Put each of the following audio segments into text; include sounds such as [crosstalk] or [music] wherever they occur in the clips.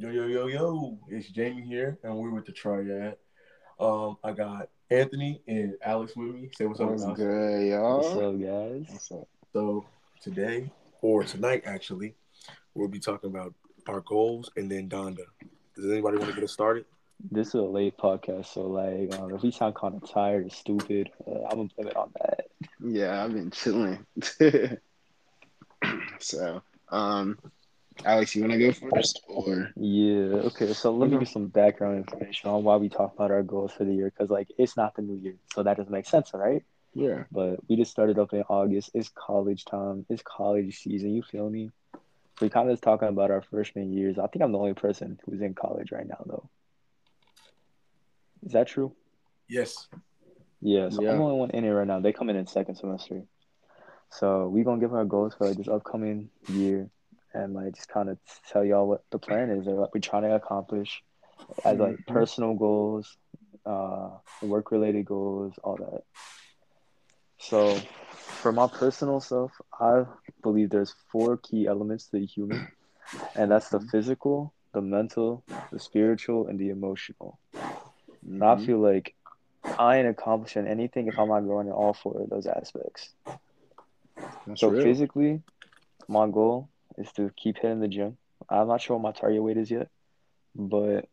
Yo, yo, yo, yo. It's Jamie here, and we're with the Triad. Um, I got Anthony and Alex with me. Say what's up, What's Alex. good, y'all? What's up, guys? What's up? So today, or tonight actually, we'll be talking about our goals and then Donda. Does anybody want to get us started? This is a late podcast, so like, um, if we sound kind of tired or stupid, uh, I'm gonna blame it on that. Yeah, I've been chilling. [laughs] so, um, Alex, you want to go first, or Yeah. Okay. So let me give some background information on why we talk about our goals for the year, because like it's not the new year, so that doesn't make sense, right? yeah, But we just started up in August. It's college time. It's college season. You feel me? We kind of just talking about our freshman years. I think I'm the only person who's in college right now, though. Is that true? Yes. Yeah, so Yeah. I'm the only one in it right now. They come in in second semester. So we're gonna give our goals for like this upcoming year and like just kind of tell y'all what the plan is or what we're trying to accomplish as like Mhm. personal goals, uh, work related goals, all that. So for my personal self, I believe there's four key elements to the human, and that's the physical, the mental, the spiritual, and the emotional. And I Mhm. feel like I ain't accomplishing anything if I'm not growing in all four of those aspects. that's So real. physically, my goal is to keep hitting the gym. I'm not sure what my target weight is yet, but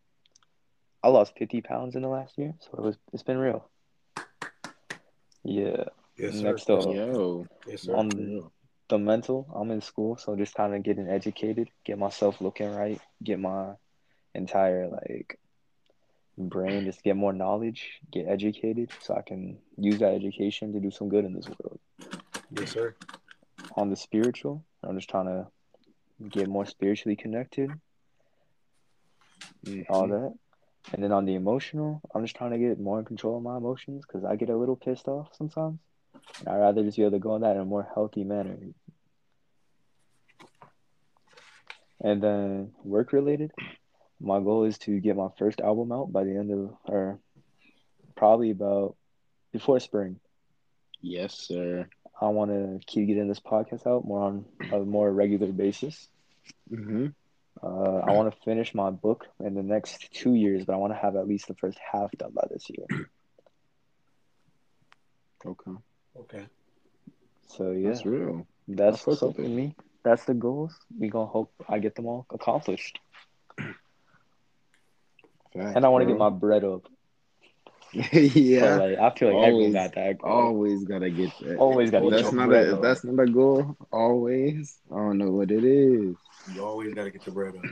I lost 50 pounds in the last year, so it was it's been real. Yeah. Yes, sir. Up, Yo, Yes, sir. on for the mental, I'm in school, so just kind of getting educated, get myself looking right, get my entire like brain, just get more knowledge, get educated, so I can use that education to do some good in this world. Yes, sir. On the spiritual, I'm just trying to get more spiritually connected, all Mhm. that. And then on the emotional, I'm just trying to get more in control of my emotions because I get a little pissed off sometimes. And I'd rather just be able to go on that in a more healthy manner. And then work related, my goal is to get my first album out by the end of, or probably about before spring. Yes, sir. I want to keep getting this podcast out more on a more regular basis. hmm Uh, I want to finish my book in the next two years, but I want to have at least the first half done by this year. Okay, Okay. So yeah, that's real. that's I fuck so with for me. That's the goals. We gonna hope I get them all accomplished, Facts, and I want to get my bread up. [laughs] yeah, But like I feel like always, everyone got that goal. always gotta get that. Always gotta If get that's not bread a, if up. that's not a goal, always. I don't know what it is. You always got to get your bread up.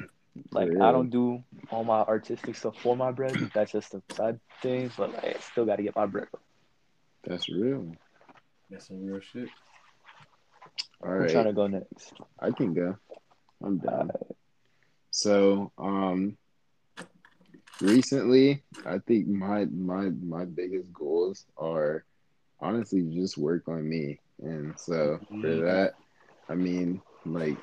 Like For I don't do all my artistic stuff for my bread. [clears throat] That's just a side thing. But like, I still got to get my bread up. That's real. That's some real shit. All I'm right. trying to go next. I can go. I'm done. down. So, um, recently, I think my my my biggest goals are honestly just work on me, and so for Mhm. that, I mean, like,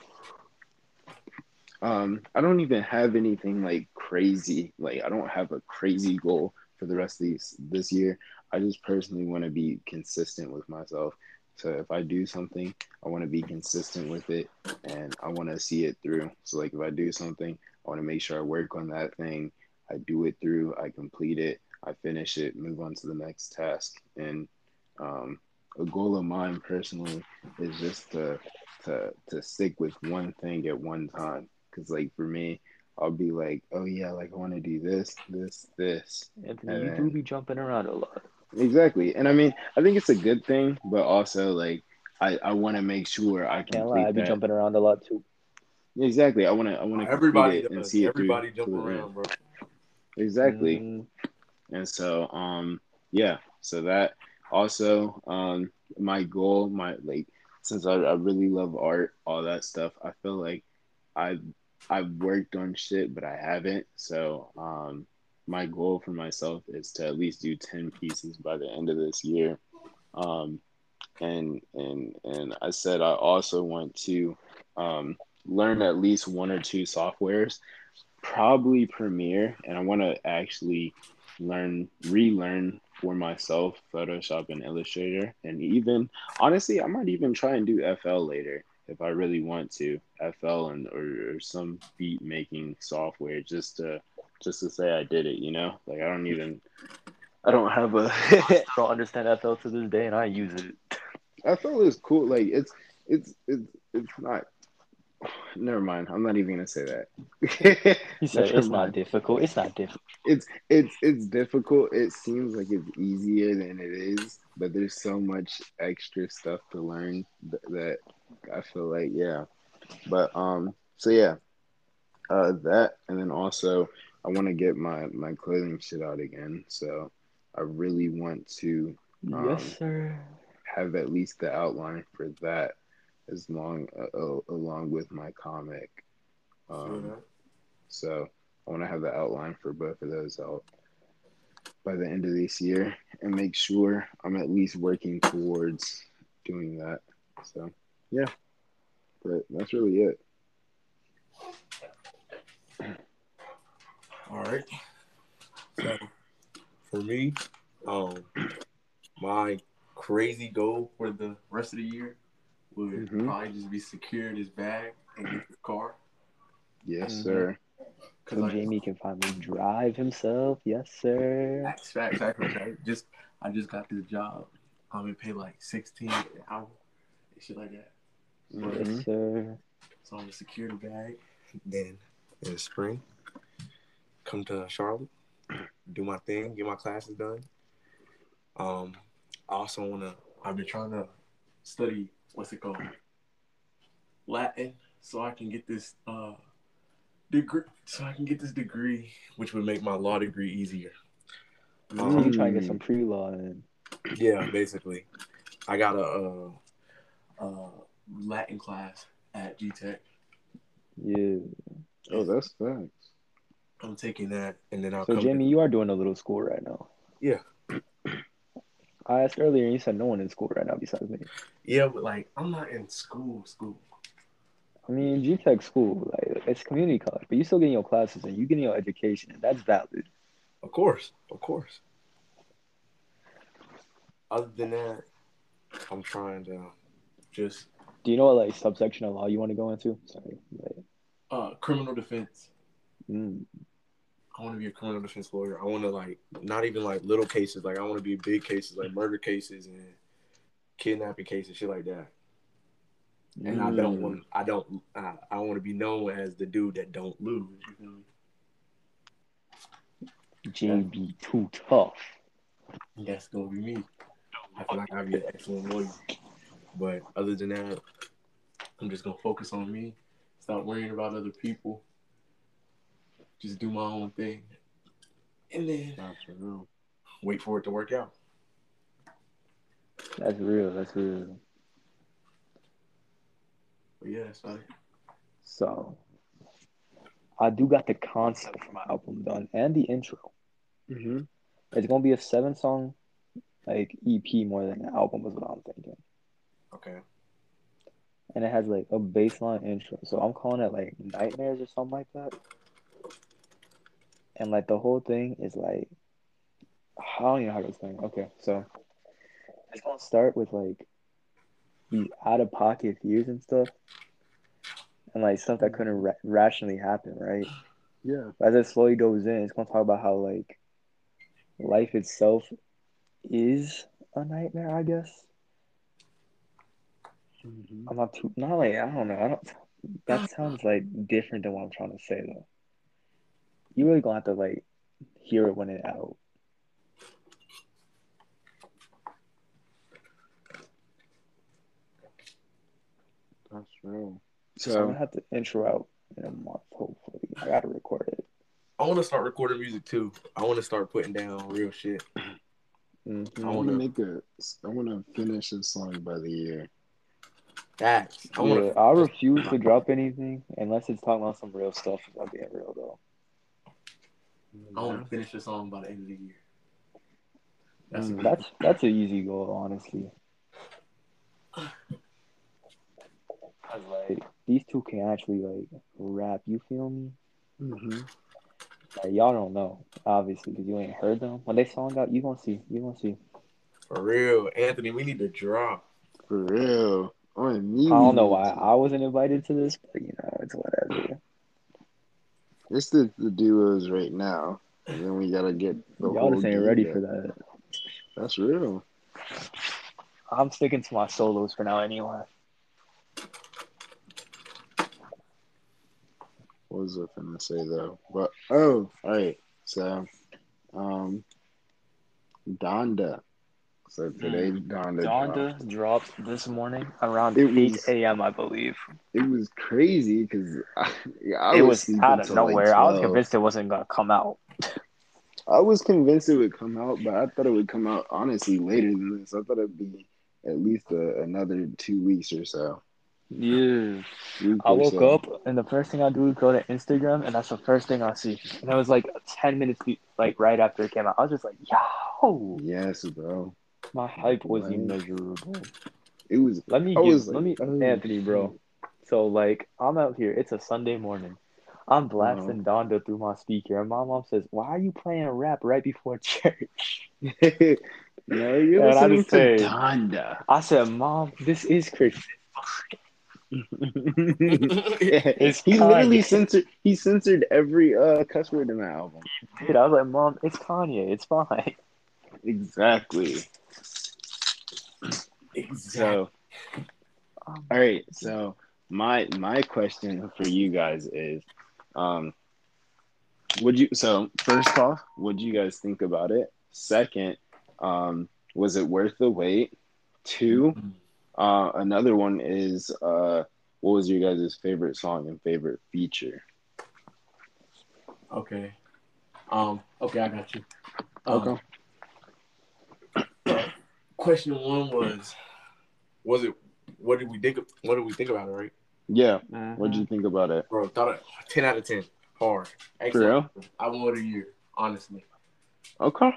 um, I don't even have anything like crazy. Like, I don't have a crazy goal for the rest of these this year. I just personally want to be consistent with myself. So if I do something, I want to be consistent with it and I want to see it through. So like if I do something, I want to make sure I work on that thing, I do it through, I complete it, I finish it, move on to the next task. And um, a goal of mine personally is just to to to stick with one thing at one time. Cause like for me, I'll be like, oh yeah, like I want to do this, this, this, Anthony, and you do be jumping around a lot. Exactly. And I mean, I think it's a good thing, but also like I, I want to make sure I Can't lie, I be that. jumping around a lot too. Exactly. I want to I want to complete Everybody it and does. see it Everybody through. jump to around, bro. Exactly. Mm, And so um yeah, so that also um my goal, my like since I, I really love art, all that stuff, I feel like I've I've worked on shit but I haven't. So um my goal for myself is to at least do 10 pieces by the end of this year. Um and and and I said I also want to um learn at least one or two softwares, probably Premiere, and I want to actually learn relearn for myself Photoshop and Illustrator, and even honestly, I might even try and do FL later if I really want to, FL and or, or some beat making software just to just to say I did it. You know, like I don't even. I don't have a. [laughs] I don't understand FL to this day, and I use it. FL is cool. Like it's it's it's it's not. Never mind. I'm not even gonna say that. You said it's not difficult. It's not difficult. It's it's it's difficult. It seems like it's easier than it is, but there's so much extra stuff to learn th- that I feel like yeah. But um, so yeah, uh, that and then also I want to get my my clothing shit out again. So I really want to Um, yes, sir. have at least the outline for that, as long uh, uh, along with my comic. Um, so I want to have the outline for both of those out by the end of this year and make sure I'm at least working towards doing that. So yeah, but that's really it. All right. So for me, um, my crazy goal for the rest of the year would Mhm. probably just be secure this bag and get the car. Yes, Mhm. sir. So like, Jamie can finally drive himself. Yes, sir. facts, facts, facts, right? Just I just got this job. I'm gonna pay like 16 an hour and shit like that. Mhm. Yes, sir. So I'm gonna secure the bag. Then in the spring, come to Charlotte, do my thing, get my classes done. Um, I also wanna. I've been trying to study what's it called, Latin, so I can get this uh degree. So I can get this degree, which would make my law degree easier. So Um, you trying to get some pre-law in? Yeah, basically, I got a, uh uh Latin class at G Tech. Yeah. Oh, that's facts. I'm taking that, and then I'll So come. Jamie, you are doing a little school right now. Yeah. I asked earlier, and you said no one in school right now besides me. Yeah, but like I'm not in school. School. I mean, G Tech school, like it's community college, but you still getting your classes and you getting your education, and that's valid. Of course, of course. Other than that, I'm trying to just Do you know what like subsection of law you want to go into? Sorry. Like, uh criminal defense. mm, I want to be a criminal defense lawyer. I want to like not even like little cases. Like I want to be big cases, like murder cases and kidnapping cases, shit like that. And I don't Mm. want. I don't. I, I want to be known as the dude that don't lose. You feel? JB too tough. That's gonna be me. I feel like I'd be an excellent lawyer. But other than that, I'm just gonna focus on me. Stop worrying about other people. Just do my own thing, and then That's real. wait for it to work out. That's real. That's real. But yeah, that's like So, I do got the concept for my album done and the intro. Mm-hmm. It's gonna be a seven song, like EP more than an album is what I'm thinking. okay. And it has like a baseline intro, so I'm calling it like nightmares or something like that. And like the whole thing is like, I don't even know how to explain. it. Okay, so it's gonna start with like these out of pocket fears and stuff, and like stuff that couldn't ra- rationally happen, right? Yeah. as it slowly goes in, it's gonna talk about how like life itself is a nightmare. I guess Mm-hmm. I'm not too not like I don't know. I don't. That sounds like different than what I'm trying to say though. You really gonna have to like hear it when it out. That's real. So I'm gonna have to intro out in a month. Hopefully, I gotta record it. I want to start recording music too. I want to start putting down real shit. Mhm. I I want wanna- make a. I want to finish a song by the year. Facts. I want Yeah, to. I refuse to drop anything unless it's talking about some real stuff. If I'm being real though. I want to finish the song by the end of the year. That's Mm. good- That's that's an easy goal, honestly. [sighs] Cause like these two can actually like rap. You feel me? Mm-hmm. Like y'all don't know, obviously, because you ain't heard them. When they song out, you gonna see. You gonna see. for real, Anthony. We need to drop. For real. I don't know why I wasn't invited to this, but you know, it's whatever. It's the, the duos right now. And then we gotta get the Y'all whole just ain't ready back. for that. That's real. I'm sticking to my solos for now anyway. What was I finna say though? But oh, all right. So, um, Donda. So hmm. today, Donda. dropped. Donda dropped this morning around It 8 a.m. I believe. It was crazy because I, yeah, I it was was out of nowhere. Like I was convinced it wasn't gonna come out. I was convinced it would come out, but I thought it would come out honestly later than this. I thought it'd be at least a, another two weeks or so. Yeah. I woke so. up and the first thing I do is go to Instagram and that's the first thing I see. And it was like 10 minutes like right after it came out. I was just like, yo, Yes, bro. My hype was Right. immeasurable. It was. Let me give, was let me oh, Anthony, bro. So like I'm out here. It's a Sunday morning. I'm blasting Uh-huh. Donda through my speaker, and my mom says, "Why are you playing rap right before [laughs] church?" [laughs] no, you're And I listening just to say- Donda. I said, "Mom, this is Christian." [laughs] it's he Kanye. literally censored. He censored every uh cuss word in the album. Dude, I was like, "Mom, it's Kanye. It's fine." Exactly. So, Um, all right. So my my question for you guys is, um, would you? So first off, what do you guys think about it? Second, um, was it worth the wait? Two, uh, another one is, uh, what was your guys' favorite song and favorite feature? Okay. Um. Okay, I got you. Um, [coughs] Question one was, was it? What did we think? Of, what did we think about it? Right, Yeah. mhm. What did you think about it? bro. Thought it ten out of ten. Hard. For real? I won a year. Honestly, Okay.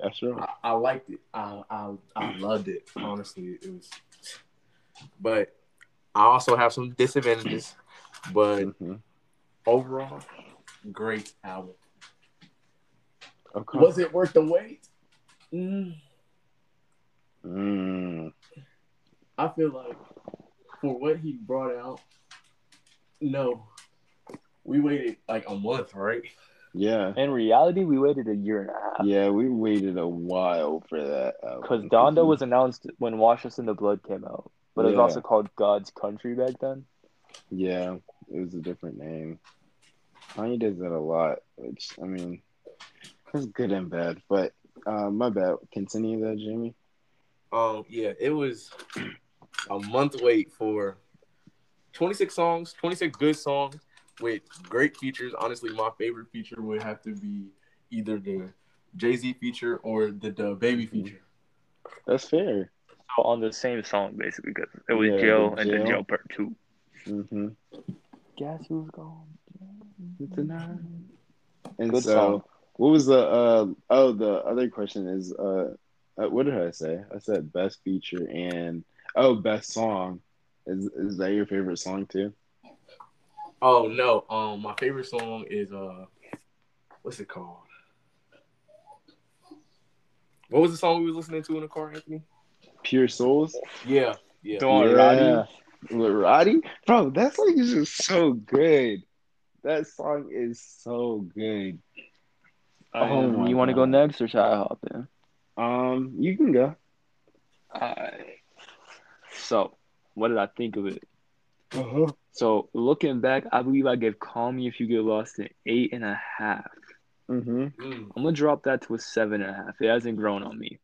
That's real. I, I liked it. I, I I loved it. Honestly, it was. But I also have some disadvantages. But Mhm. overall, great album. Okay. Was it worth the wait? Mm, Mm. I feel like for what he brought out, no. We waited like a month, right? Yeah. In reality, we waited a year and a half Yeah, we waited a while for that. because Donda was announced when "Wash Us in the Blood" came out, but it was Yeah. also called God's Country back then. Yeah, it was a different name. Kanye does that a lot, which I mean, it's good and bad. But uh, my bad. Continue that, Jimmy. Um, yeah, it was a month wait for 26 songs, 26 good songs with great features. Honestly, my favorite feature would have to be either the Jay Z feature or the, the Baby feature. That's fair. So on the same song, basically, because it was Yeah, Jail the and then Jail. Jail Part Two. Mm-hmm. Guess who's gone? Tonight. And Good so, song. what was the? Uh, oh, the other question is, uh, uh, what did I say? I said best feature and oh, best song. Is is that your favorite song too? Oh no, um, my favorite song is uh, what's it called? What was the song we was listening to in the car, Anthony? Pure Souls. Yeah, yeah. The one with Roddy? With Roddy? Bro, that song is just so good. That song is so good. Oh my you want to go next, or should I hop in? Um, you can go. Alright. So, what did I think of it? Uh-huh. So, looking back, I believe I gave Call Me If You Get Lost an eight and a half. Mm-hmm. Mm. I'm gonna drop that to a seven and a half. It hasn't grown on me.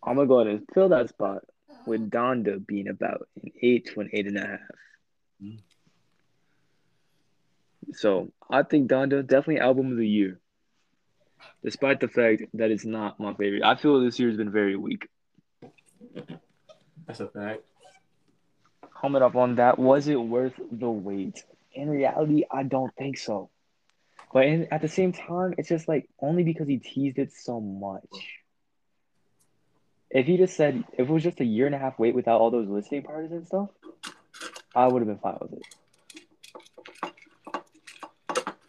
I'm gonna go ahead and fill that spot with Donda being about an eight to an eight and a half. Mm. So I think Donda definitely album of the year, despite the fact that it's not my favorite. I feel this year has been very weak. That's a fact. Coming up on that, was it worth the wait? In reality, I don't think so. But in, at the same time, it's just like only because he teased it so much. If he just said, if it was just a year and a half wait without all those listening parties and stuff, I would have been fine with it.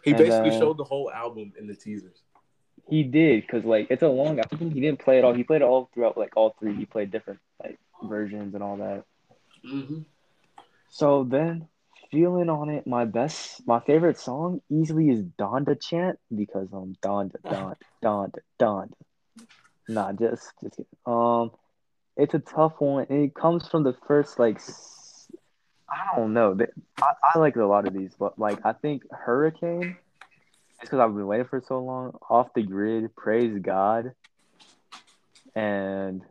He And, basically uh, showed the whole album in the teasers. He did, because like it's a long album. He didn't play it all. He played it all throughout like all three. He played different like versions and all that. Mm-hmm. So then, feeling on it, my best, my favorite song easily is Donda Chant because um Donda [laughs] Donda Donda Donda. Nah, just just kidding. Um, it's a tough one. And it comes from the first like I don't know. I, I like a lot of these, but like I think Hurricane. Because I've been waiting for so long. Off the grid, praise God, and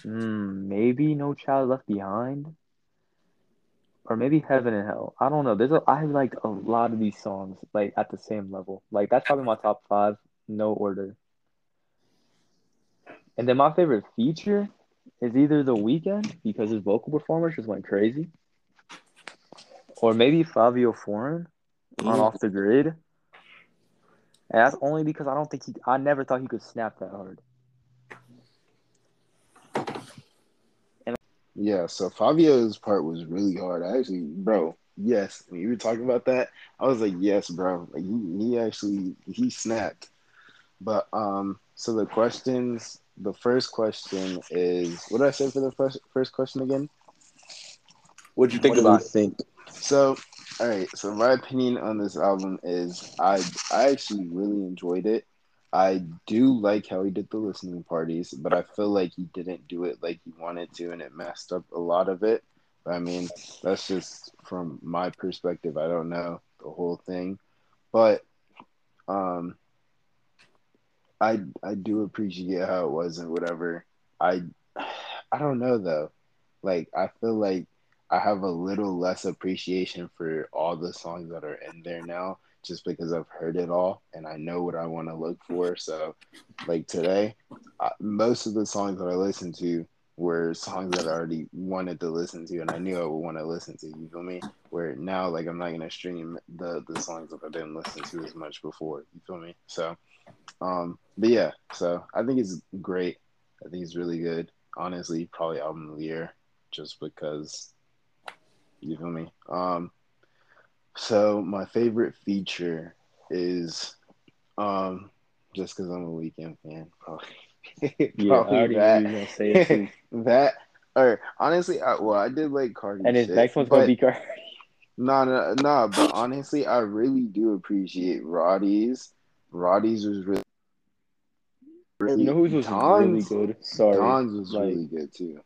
mm, maybe No Child Left Behind, or maybe Heaven and Hell. I don't know. There's a I like a lot of these songs like at the same level. Like that's probably my top five, no order. And then my favorite feature is either The Weeknd because his vocal performance just went crazy, or maybe Fivio Foreign on Off the Grid. And that's only because I don't think he. I never thought he could snap that hard. Yeah, so Fivio's part was really hard. I actually, bro, yes, when you were talking about that, I was like, yes, bro. Like he, he actually he snapped. But um, so the questions, the first question is, what did I say for the first first question again? What'd you think What do about you think? So, all right. So my opinion on this album is I I actually really enjoyed it. I do like how he did the listening parties, but I feel like he didn't do it like he wanted to, and it messed up a lot of it. But I mean, that's just from my perspective. I don't know the whole thing, but um, I I do appreciate how it was and whatever. I [sighs] I don't know though. Like I feel like I have a little less appreciation for all the songs that are in there now just because I've heard it all and I know what I want to look for. So like today, I, most of the songs that I listened to were songs that I already wanted to listen to and I knew I would want to listen to, you feel me? Where now like I'm not going to stream the the songs that I didn't listen to as much before, you feel me? So um, but yeah, so I think it's great. I think it's really good. Honestly, probably album of the year, just because you feel me. Um, so my favorite feature is, um, just because I'm a Weeknd fan, [laughs] probably. Yeah, I probably already that. knew you were gonna say it too. [laughs] that or honestly, I, well, I did like Carti. And his shit, next one's gonna be Carti. no, no, no. But honestly, I really do appreciate Roddy's. Roddy's was really, really. You know whose was really good? Sorry, Don's was like- really good too.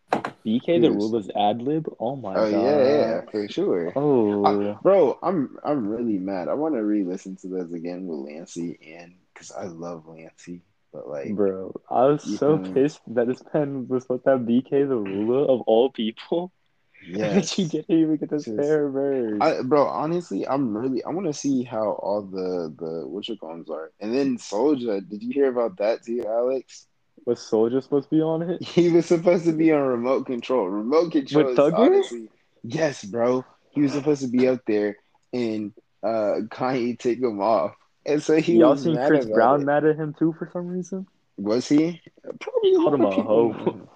BK the Whose? Ruler's ad lib. Oh my Oh god. yeah, yeah, for sure. Oh, I- bro, I'm I'm really mad. I want to re-listen to those again with Lancey, and because I love Lancey, but like, bro, I was so me? pissed that this pen was supposed to have BK the Ruler of all people. [laughs] Yeah, she didn't even get this fair verse. I, bro, honestly, I'm really I want to see how all the the what your clones are, and then Soldier. Did you hear about that too, Alex? Was Soldier supposed to be on it? He was supposed to be on remote control. Remote control With is Thugger? honestly yes, bro. He was supposed to be up there, and uh Kanye take him off, and so he Y'all was seen mad Chris Brown it. mad at him too for some reason? Was he? Probably a lot of people.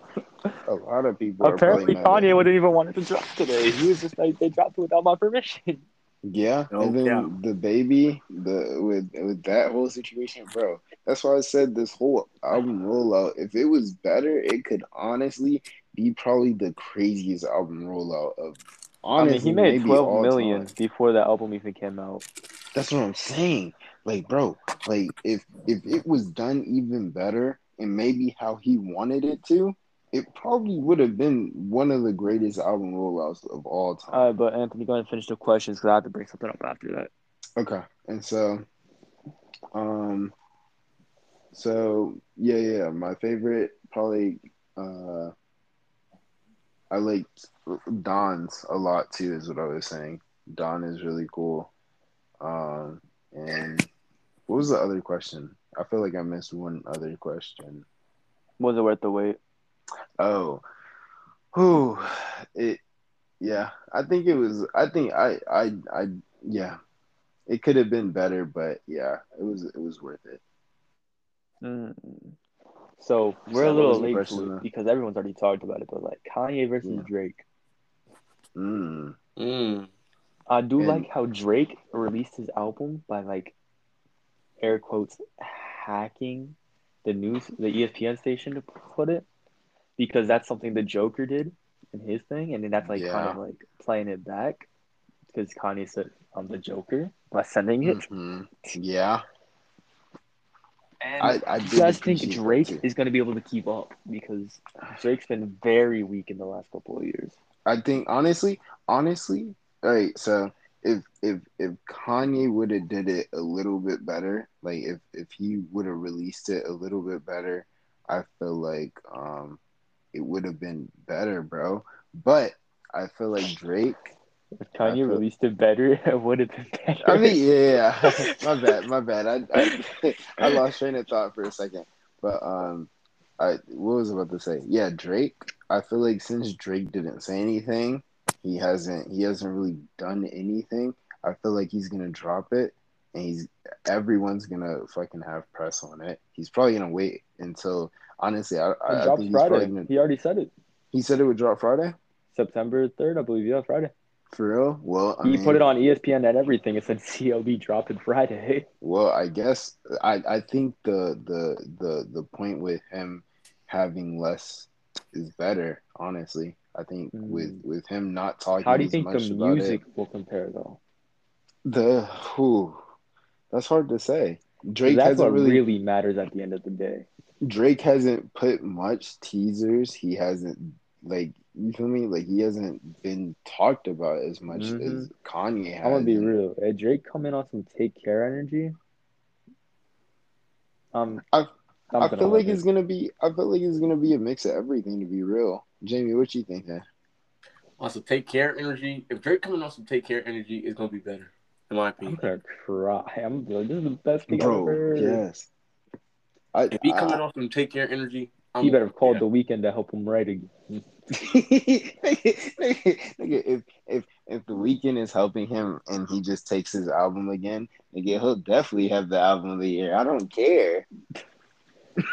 A lot of people. Apparently, Kanye wouldn't even want it to drop today. He was just like, they dropped it without my permission. Yeah, No and then doubt. the baby, the with with that whole situation, bro. That's why I said this whole album rollout. If it was better, it could honestly be probably the craziest album rollout of. Honestly, I mean, he made maybe twelve all million time. before that album even came out. That's what I'm saying. Like, bro, like if if it was done even better and maybe how he wanted it to, it probably would have been one of the greatest album rollouts of all time. All right, but Anthony, go ahead and finish the questions because I have to bring something up after that. Okay. And so um so yeah, yeah, my favorite probably uh I liked Don's a lot too is what I was saying. Don is really cool. Um and what was the other question? I feel like I missed one other question. Was it worth the wait? Oh. Whew. It yeah, I think it was I think I I I yeah. It could have been better, but yeah, it was it was worth it. Mm. So we're So a little late to it because everyone's already talked about it. But like Kanye versus Yeah. Drake, Mm. Mm. I do And- like how Drake released his album by like air quotes hacking the news, the ESPN station to put it. Because that's something the Joker did in his thing, and then that's like kind of like playing it back because Kanye said I'm the Joker by sending it. Mhm. Yeah, And I I do you guys think Drake is going to be able to keep up because Drake's been very weak in the last couple of years. I think honestly, honestly, all right. So if if if Kanye would have did it a little bit better, like if if he would have released it a little bit better, I feel like um it would have been better, bro. But I feel like Drake. If Kanye feel- released it better, [laughs] it would have been better. I mean, yeah, yeah. [laughs] [laughs] my bad, my bad. I, I I lost train of thought for a second, but um, I what was I about to say? Yeah, Drake. I feel like since Drake didn't say anything, he hasn't he hasn't really done anything. I feel like he's gonna drop it, and he's everyone's gonna fucking have press on it. He's probably gonna wait until honestly, I, it I, I think Friday. gonna. He already said it. He said it would drop Friday September 3rd, I believe. Yeah, Friday. for real. Well, I he mean, put it on ESPN and everything. It said [laughs] CLB dropping Friday. Well, I guess I, I think the the the the point with him having less is better. Honestly, I think Mm. with with him not talking How do you think the music will compare though? the whew, that's hard to say. Drake That's what really, really matters at the end of the day. Drake hasn't put much teasers. He hasn't like you feel me. Like he hasn't been talked about as much Mhm. as Kanye has. I'm gonna be real. If Drake come in on some take care energy, um, I- I'm I feel like love it's gonna be. I feel like it's gonna be a mix of everything. To be real, Jamie, what you think? Then? On some take care energy. If Drake coming on some take care energy, it's gonna be better, in my I'm opinion. gonna cry. I'm like, this is the best thing I've Bro, heard. yes. I, If he coming I, off and take care energy, I'm, He better have called yeah. the Weeknd to help him write again. nigga, [laughs] nigga, if if if the Weeknd is helping him and he just takes his album again, nigga, he'll definitely have the album of the year. I don't care. [laughs]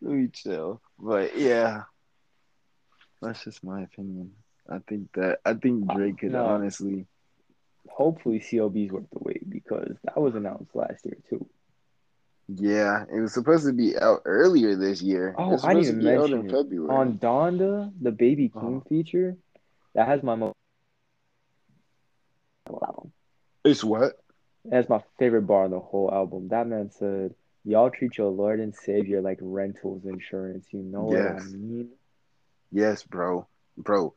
Let me chill. But yeah, that's just my opinion. I think that I think Drake could No. honestly. Hopefully, CLB's worth the wait because that was announced last year too. Yeah, it was supposed to be out earlier this year. Oh, it was I didn't to mention. February. On Donda, the Baby Keem Uh-huh. feature, that has my most album. it's what? That's my favorite bar on the whole album. That man said, "Y'all treat your Lord and Savior like rentals insurance." You know what I mean? Yes, bro, bro,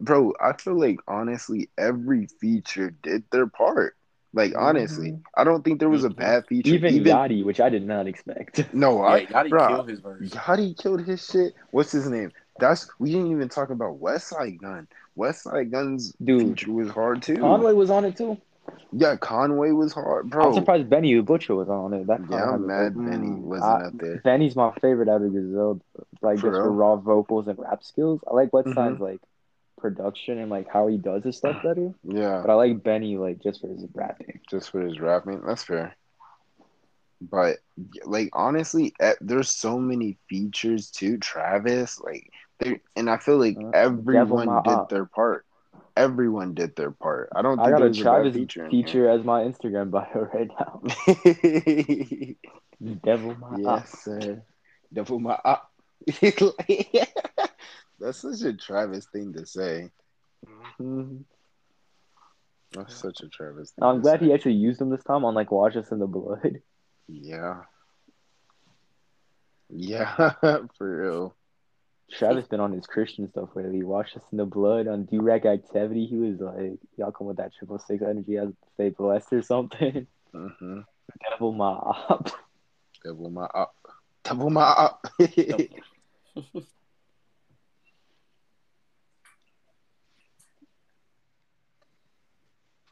bro. I feel like honestly, every feature did their part. Like honestly, Mhm. I don't think there was a Mhm. bad feature. Even, Yachty, which I did not expect. [laughs] no, Yeah, I Yachty bro, killed his verse. Yachty killed his shit. What's his name? That's we didn't even talk about Westside Gunn. West Side Gun's Dude, feature was hard too. Conway was on it too. Yeah, Conway was hard, bro. I'm surprised Benny the Butcher was on it. That Yeah, I'm mad like, Benny wasn't I- up there. Benny's my favorite out of Griselda, like For just for raw vocals and rap skills. I like West Mhm. Like production and like how he does his stuff better. [clears throat] Yeah. But I like Benny like just for his rapping. just for his rapping. That's fair. But like honestly, eh, there's so many features too. Travis, like, there, and I feel like Uh, everyone did Op. their part. Everyone did their part. I don't I think got a Travis a feature. feature, as my Instagram [laughs] bio right now. [laughs] Devil my yes, Op. sir. Devil my up. [laughs] That's such a Travis thing to say. Mhm. That's such a Travis thing. I'm glad say. he actually used them this time on like Wash Us in the Blood. [laughs] Yeah. Yeah, [laughs] for real. Travis been on his Christian stuff lately. Wash Us in the Blood on Durag Activity. He was like, y'all come with that triple six energy as stay blessed or something. Mm-hmm. Devil my up. [laughs] Devil my up. Devil my up.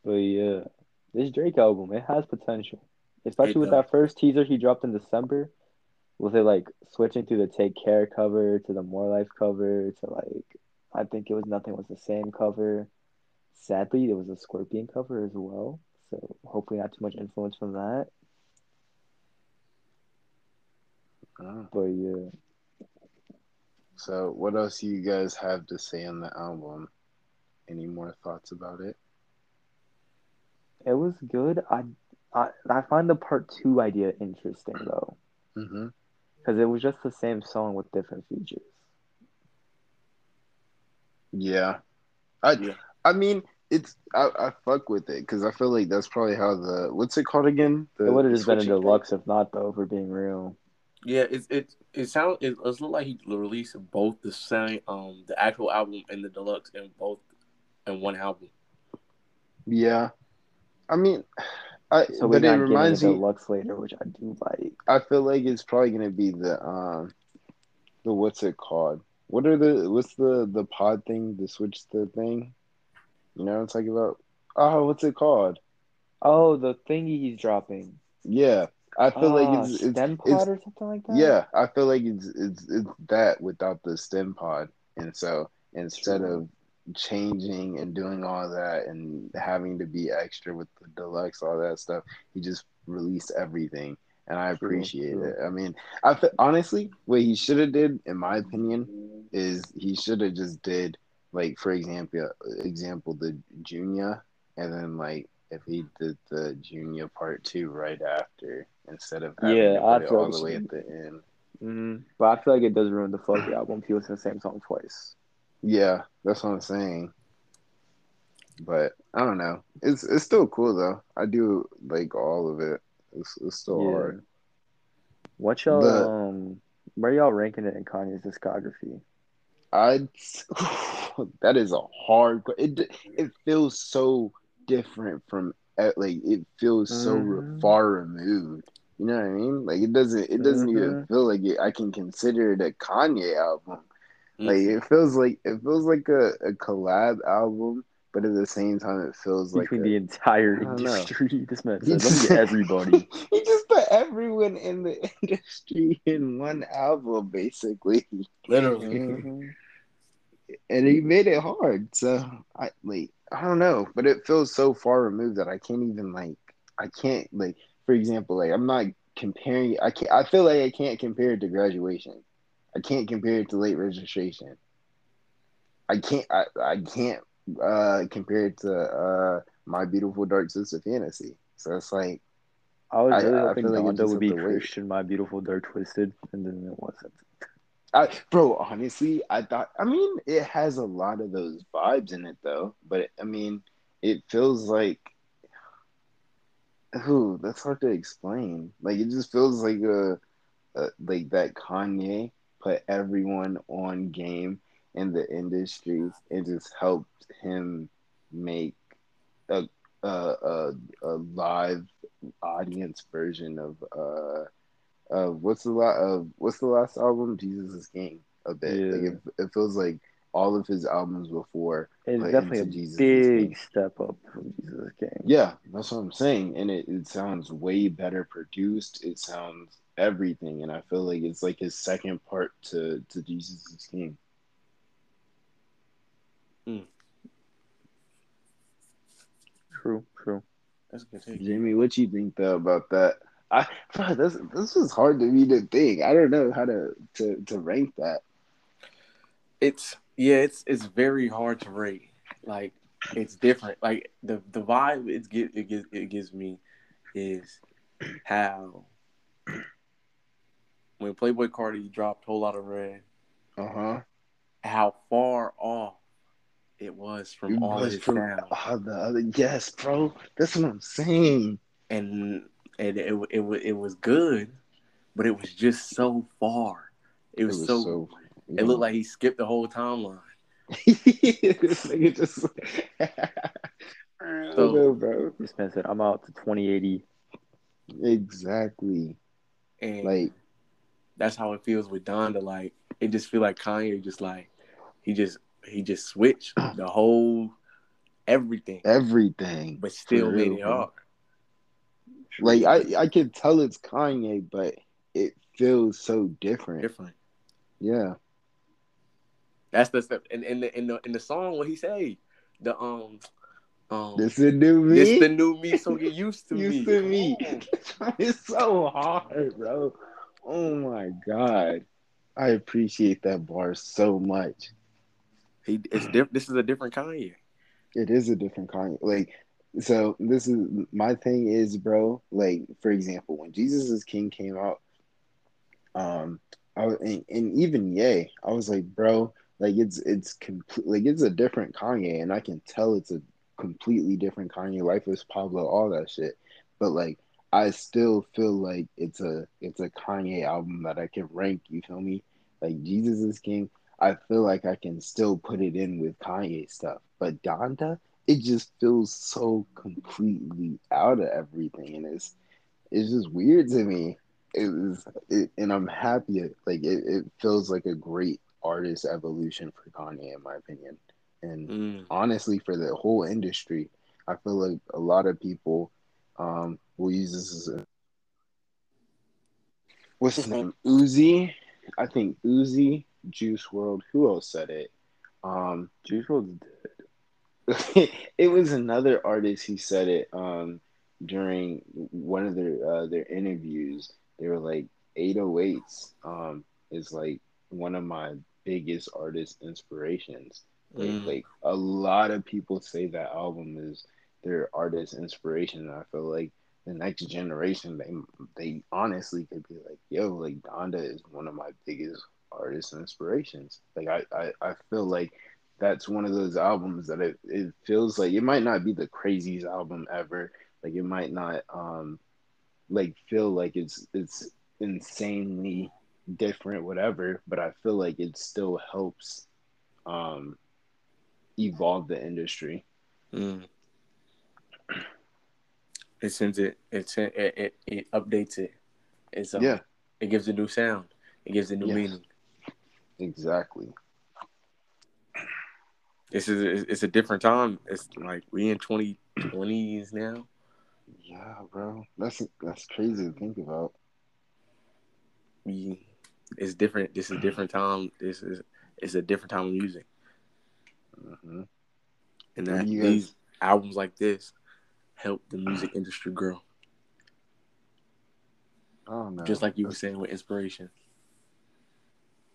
But yeah, this Drake album, it has potential. Especially with that first teaser he dropped in December. With it like switching to the Take Care cover to the More Life cover to like I think it was Nothing Was the Same cover. Sadly, there was a Scorpion cover as well. So hopefully not too much influence from that. Oh. But yeah. so, what else do you guys have to say on the album? Any more thoughts about it? It was good. I I I find the part two idea interesting though. Mm-hmm. because it was just the same song with different features. Yeah, I Yeah. I mean it's I, I fuck with it because I feel like that's probably how the what's it called again? The, It would have the just been a switching thing? deluxe if not, though, for being real. Yeah, it it it sounds it, it looked like he released both the same um the actual album and the deluxe in both in one album. Yeah, I mean, I So but it reminds me. deluxe later, which I do like. I feel like it's probably gonna be the um the what's it called? What are the what's the the pod thing? The switch the thing? You know what I'm talking about? Oh, what's it called? Oh, the thingy he's dropping. Yeah, I feel Ah, like it's it's, stem it's pod or something like that. yeah. I feel like it's it's it's that without the stem pod, and so instead True. of changing and doing all that and having to be extra with the deluxe, all that stuff, he just released everything, and I appreciate true. it. I mean, I fe- honestly, what he should have did, in my opinion, is he should have just did like for example example the junior and then like if he did the junior part two right after instead of having Yeah, I feel all the way at the end. hmm But I feel like it does ruin the the [clears throat] album if he listen to the same song twice. Yeah, that's what I'm saying. But I don't know. It's it's still cool though. I do like all of it. It's, it's still Yeah. hard. What y'all The- um where y'all ranking it in Kanye's discography? I [laughs] that is a hard. It it feels so different from like it feels so re- Mhm. far removed. You know what I mean? Like it doesn't it doesn't even Mhm. feel like it. I can consider it a Kanye album. Like Mm-hmm. it feels like it feels like a, a collab album, but at the same time it feels like Between a, the entire I know. industry. [laughs] This man He said, let me just- get everybody. [laughs] he just put everyone in the [laughs] industry in one album, basically, Literally. Mhm. and he made it hard. So I like I don't know, but it feels so far removed that I can't even like I can't like for example like I'm not comparing. I can't. I feel like I can't compare it to graduation. I can't compare it to late registration. I can't. I, I can't uh, compare it to uh, my beautiful dark sister fantasy. So it's like I was I- really I hoping feel like Donda would be have to wait. Christian, My Beautiful Dark Twisted, and then it wasn't. I, bro, honestly, I thought. I mean, it has a lot of those vibes in it, though. But I mean, it feels like, ooh, that's hard to explain. Like it just feels like a, a like that Kanye put everyone on game in the industry and just helped him make a a a, a live audience version of uh uh, what's the la- uh, what's the last album? Jesus is King. A bit. Like it, it feels like all of his albums before. It's definitely a Jesus big step up from Jesus King. Yeah, that's what I'm saying, and it, it sounds way better produced. It sounds everything, and I feel like it's like his second part to to Jesus is King. Hmm. True, true. That's a good take. Jamie, what you think though about that? I this this is hard to me to think. I don't know how to to to rank that. It's yeah, it's it's very hard to rate. Like it's different. Like the the vibe it's get it gives it gives me is how when Playboi Carti dropped Whole Lot of Red, Uh huh. how far off it was from all his sound. all the other. Yes, bro. That's what I'm saying. and and it it was it was good, but it was just so far. It was, so, It looked like he skipped the whole timeline. this nigga just. I don't So- know, bro. This man said, I'm out to 2080. Exactly. And Like that's how it feels with Donda. Like it just feel like Kanye just like he just he just switched [clears throat] the whole everything, everything. but still made it hard. Like I, I can tell it's Kanye, but it feels so different. Different. Yeah. That's the step. And in the in the in the song, what he say? The um um This is new me. this the new me, so get used to [laughs] used me. to me. [laughs] It's so hard, bro. Oh my god. I appreciate that bar so much. He it's diff- this is a different Kanye. It is a different kind. Like, so this is my thing is, bro. Like, for example, when Jesus is King came out, Um, I was, and, and even Yay, I was like, bro, like it's it's complete, like it's a different Kanye, and I can tell it's a completely different Kanye. Life is Pablo, all that shit. But like, I still feel like it's a it's a Kanye album that I can rank. You feel me? Like Jesus is King. I feel like I can still put it in with Kanye stuff. But Donda, it just feels so completely out of everything, and it's it's just weird to me. It was, it, and I'm happy. Like it, it feels like a great artist evolution for Kanye, in my opinion, and Mm. honestly, for the whole industry. I feel like a lot of people um, will use this as a what's his name? Uzi. I think Uzi, Juice WRLD. Who else said it? Um, Juice WRLD's [laughs] it was another artist who said it um, during one of their uh, their interviews. They were like 808s um, is like one of my biggest artist inspirations. Like, Mm. like a lot of people say that album is their artist inspiration. And I feel like the next generation, they they honestly could be like, yo, like Donda is one of my biggest artist inspirations. Like I, I, I feel like that's one of those albums that it, it feels like it might not be the craziest album ever. Like it might not um like feel like it's it's insanely different, whatever, but I feel like it still helps um evolve the industry. Mm. It sends it. It it, it, it updates it. It's um, Yeah, It gives a new sound. It gives a new Yes. meaning. exactly. This is it's a different time. It's like we in twenty twenties now. Yeah, bro. That's that's crazy to think about. We it's different. This is a different time. This is it's a different time of music. hmm And that guys- these albums like this help the music industry grow. I don't. Just like you were saying with inspiration.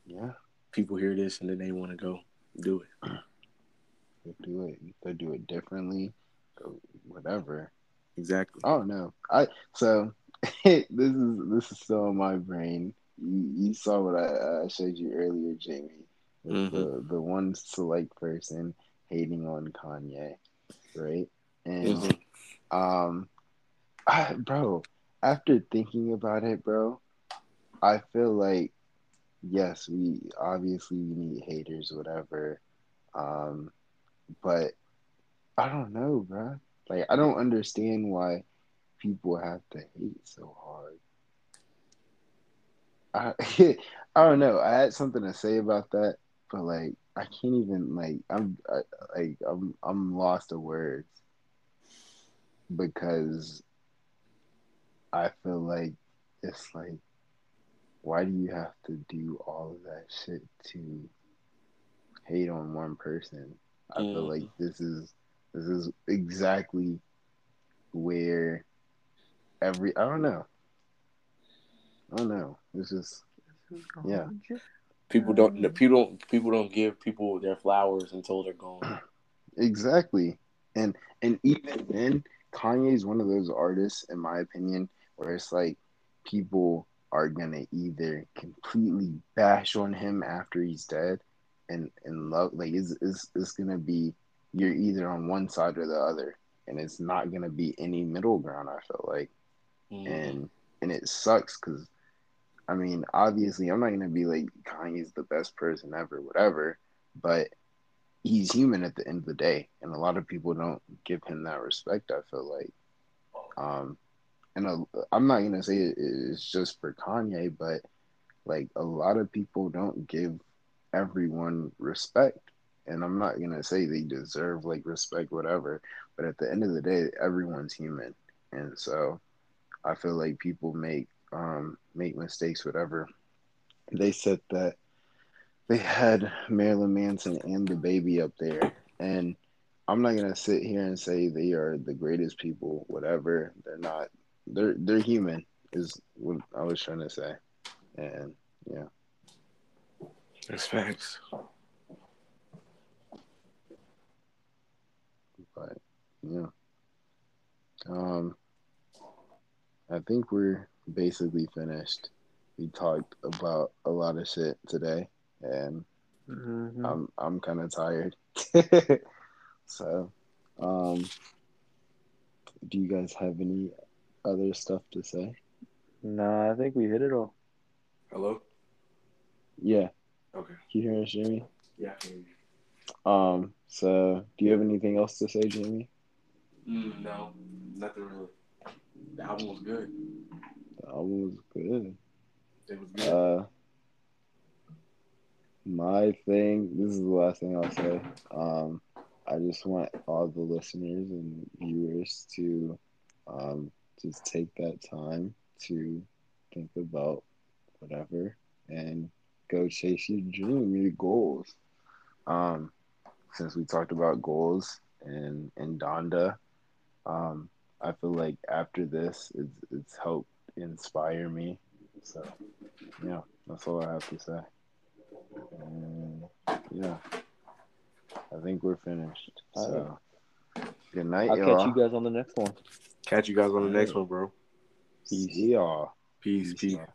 Yeah, People hear this and then they want to go do it. [clears throat] they do it. They do it differently, whatever. Exactly. I don't know. I so [laughs] this is this is still in my brain. You, you saw what I uh, showed you earlier, Jamie. Mhm. The the one select person hating on Kanye, right? And Mhm. Um, I, bro, after thinking about it, bro, I feel like yes, we obviously we need haters, whatever. Um, but I don't know, bro. Like I don't understand why people have to hate so hard. I [laughs] I don't know. I had something to say about that, but like I can't even like I'm I, like I'm I'm lost of words because I feel like it's like why do you have to do all of that shit to hate on one person? I feel like this is this is exactly where every I don't know. I don't know. It's just Yeah. People don't. People don't. People don't give people their flowers until they're gone. [clears throat] exactly. And and even then, Kanye is one of those artists, in my opinion, where it's like people are gonna either completely bash on him after he's dead and and love like it's, it's, it's gonna be you're either on one side or the other and it's not gonna be any middle ground i feel like Mhm. and and it sucks because I mean, obviously, I'm not gonna be like Kanye's the best person ever, whatever, but he's human at the end of the day, and a lot of people don't give him that respect. I feel like, um, and I'm not gonna say it- it's just for Kanye, but like a lot of people don't give everyone respect. And I'm not gonna say they deserve like respect, whatever. But at the end of the day, everyone's human, and so I feel like people make um, make mistakes, whatever. They said that they had Marilyn Manson and DaBaby up there, and I'm not gonna sit here and say they are the greatest people, whatever. They're not. They're they're human, is what I was trying to say, and yeah. That's facts. but yeah. Um, I think we're basically finished. we talked about a lot of shit today, and Mhm. I'm I'm kind of tired. [laughs] so, um, do you guys have any other stuff to say? Nah, I think we hit it all. Hello. Yeah, Okay. can you hear us, Jamie? Yeah. I can hear Um, so do you have anything else to say, Jamie? you. Mm, no, nothing really. The album was good. The album was good. It was good. Uh, my thing. This is the last thing I'll say. Um, I just want all the listeners and viewers to, um, just take that time to think about whatever and go chase your dream, your goals. Um, since we talked about goals and and Donda, um, I feel like after this, it's it's helped inspire me. So, yeah, that's all I have to say. And yeah, I think we're finished. So, good night, I'll y'all. catch you guys on the next one. Catch you guys on the next one, bro. See y'all. Peace, peace. y'all.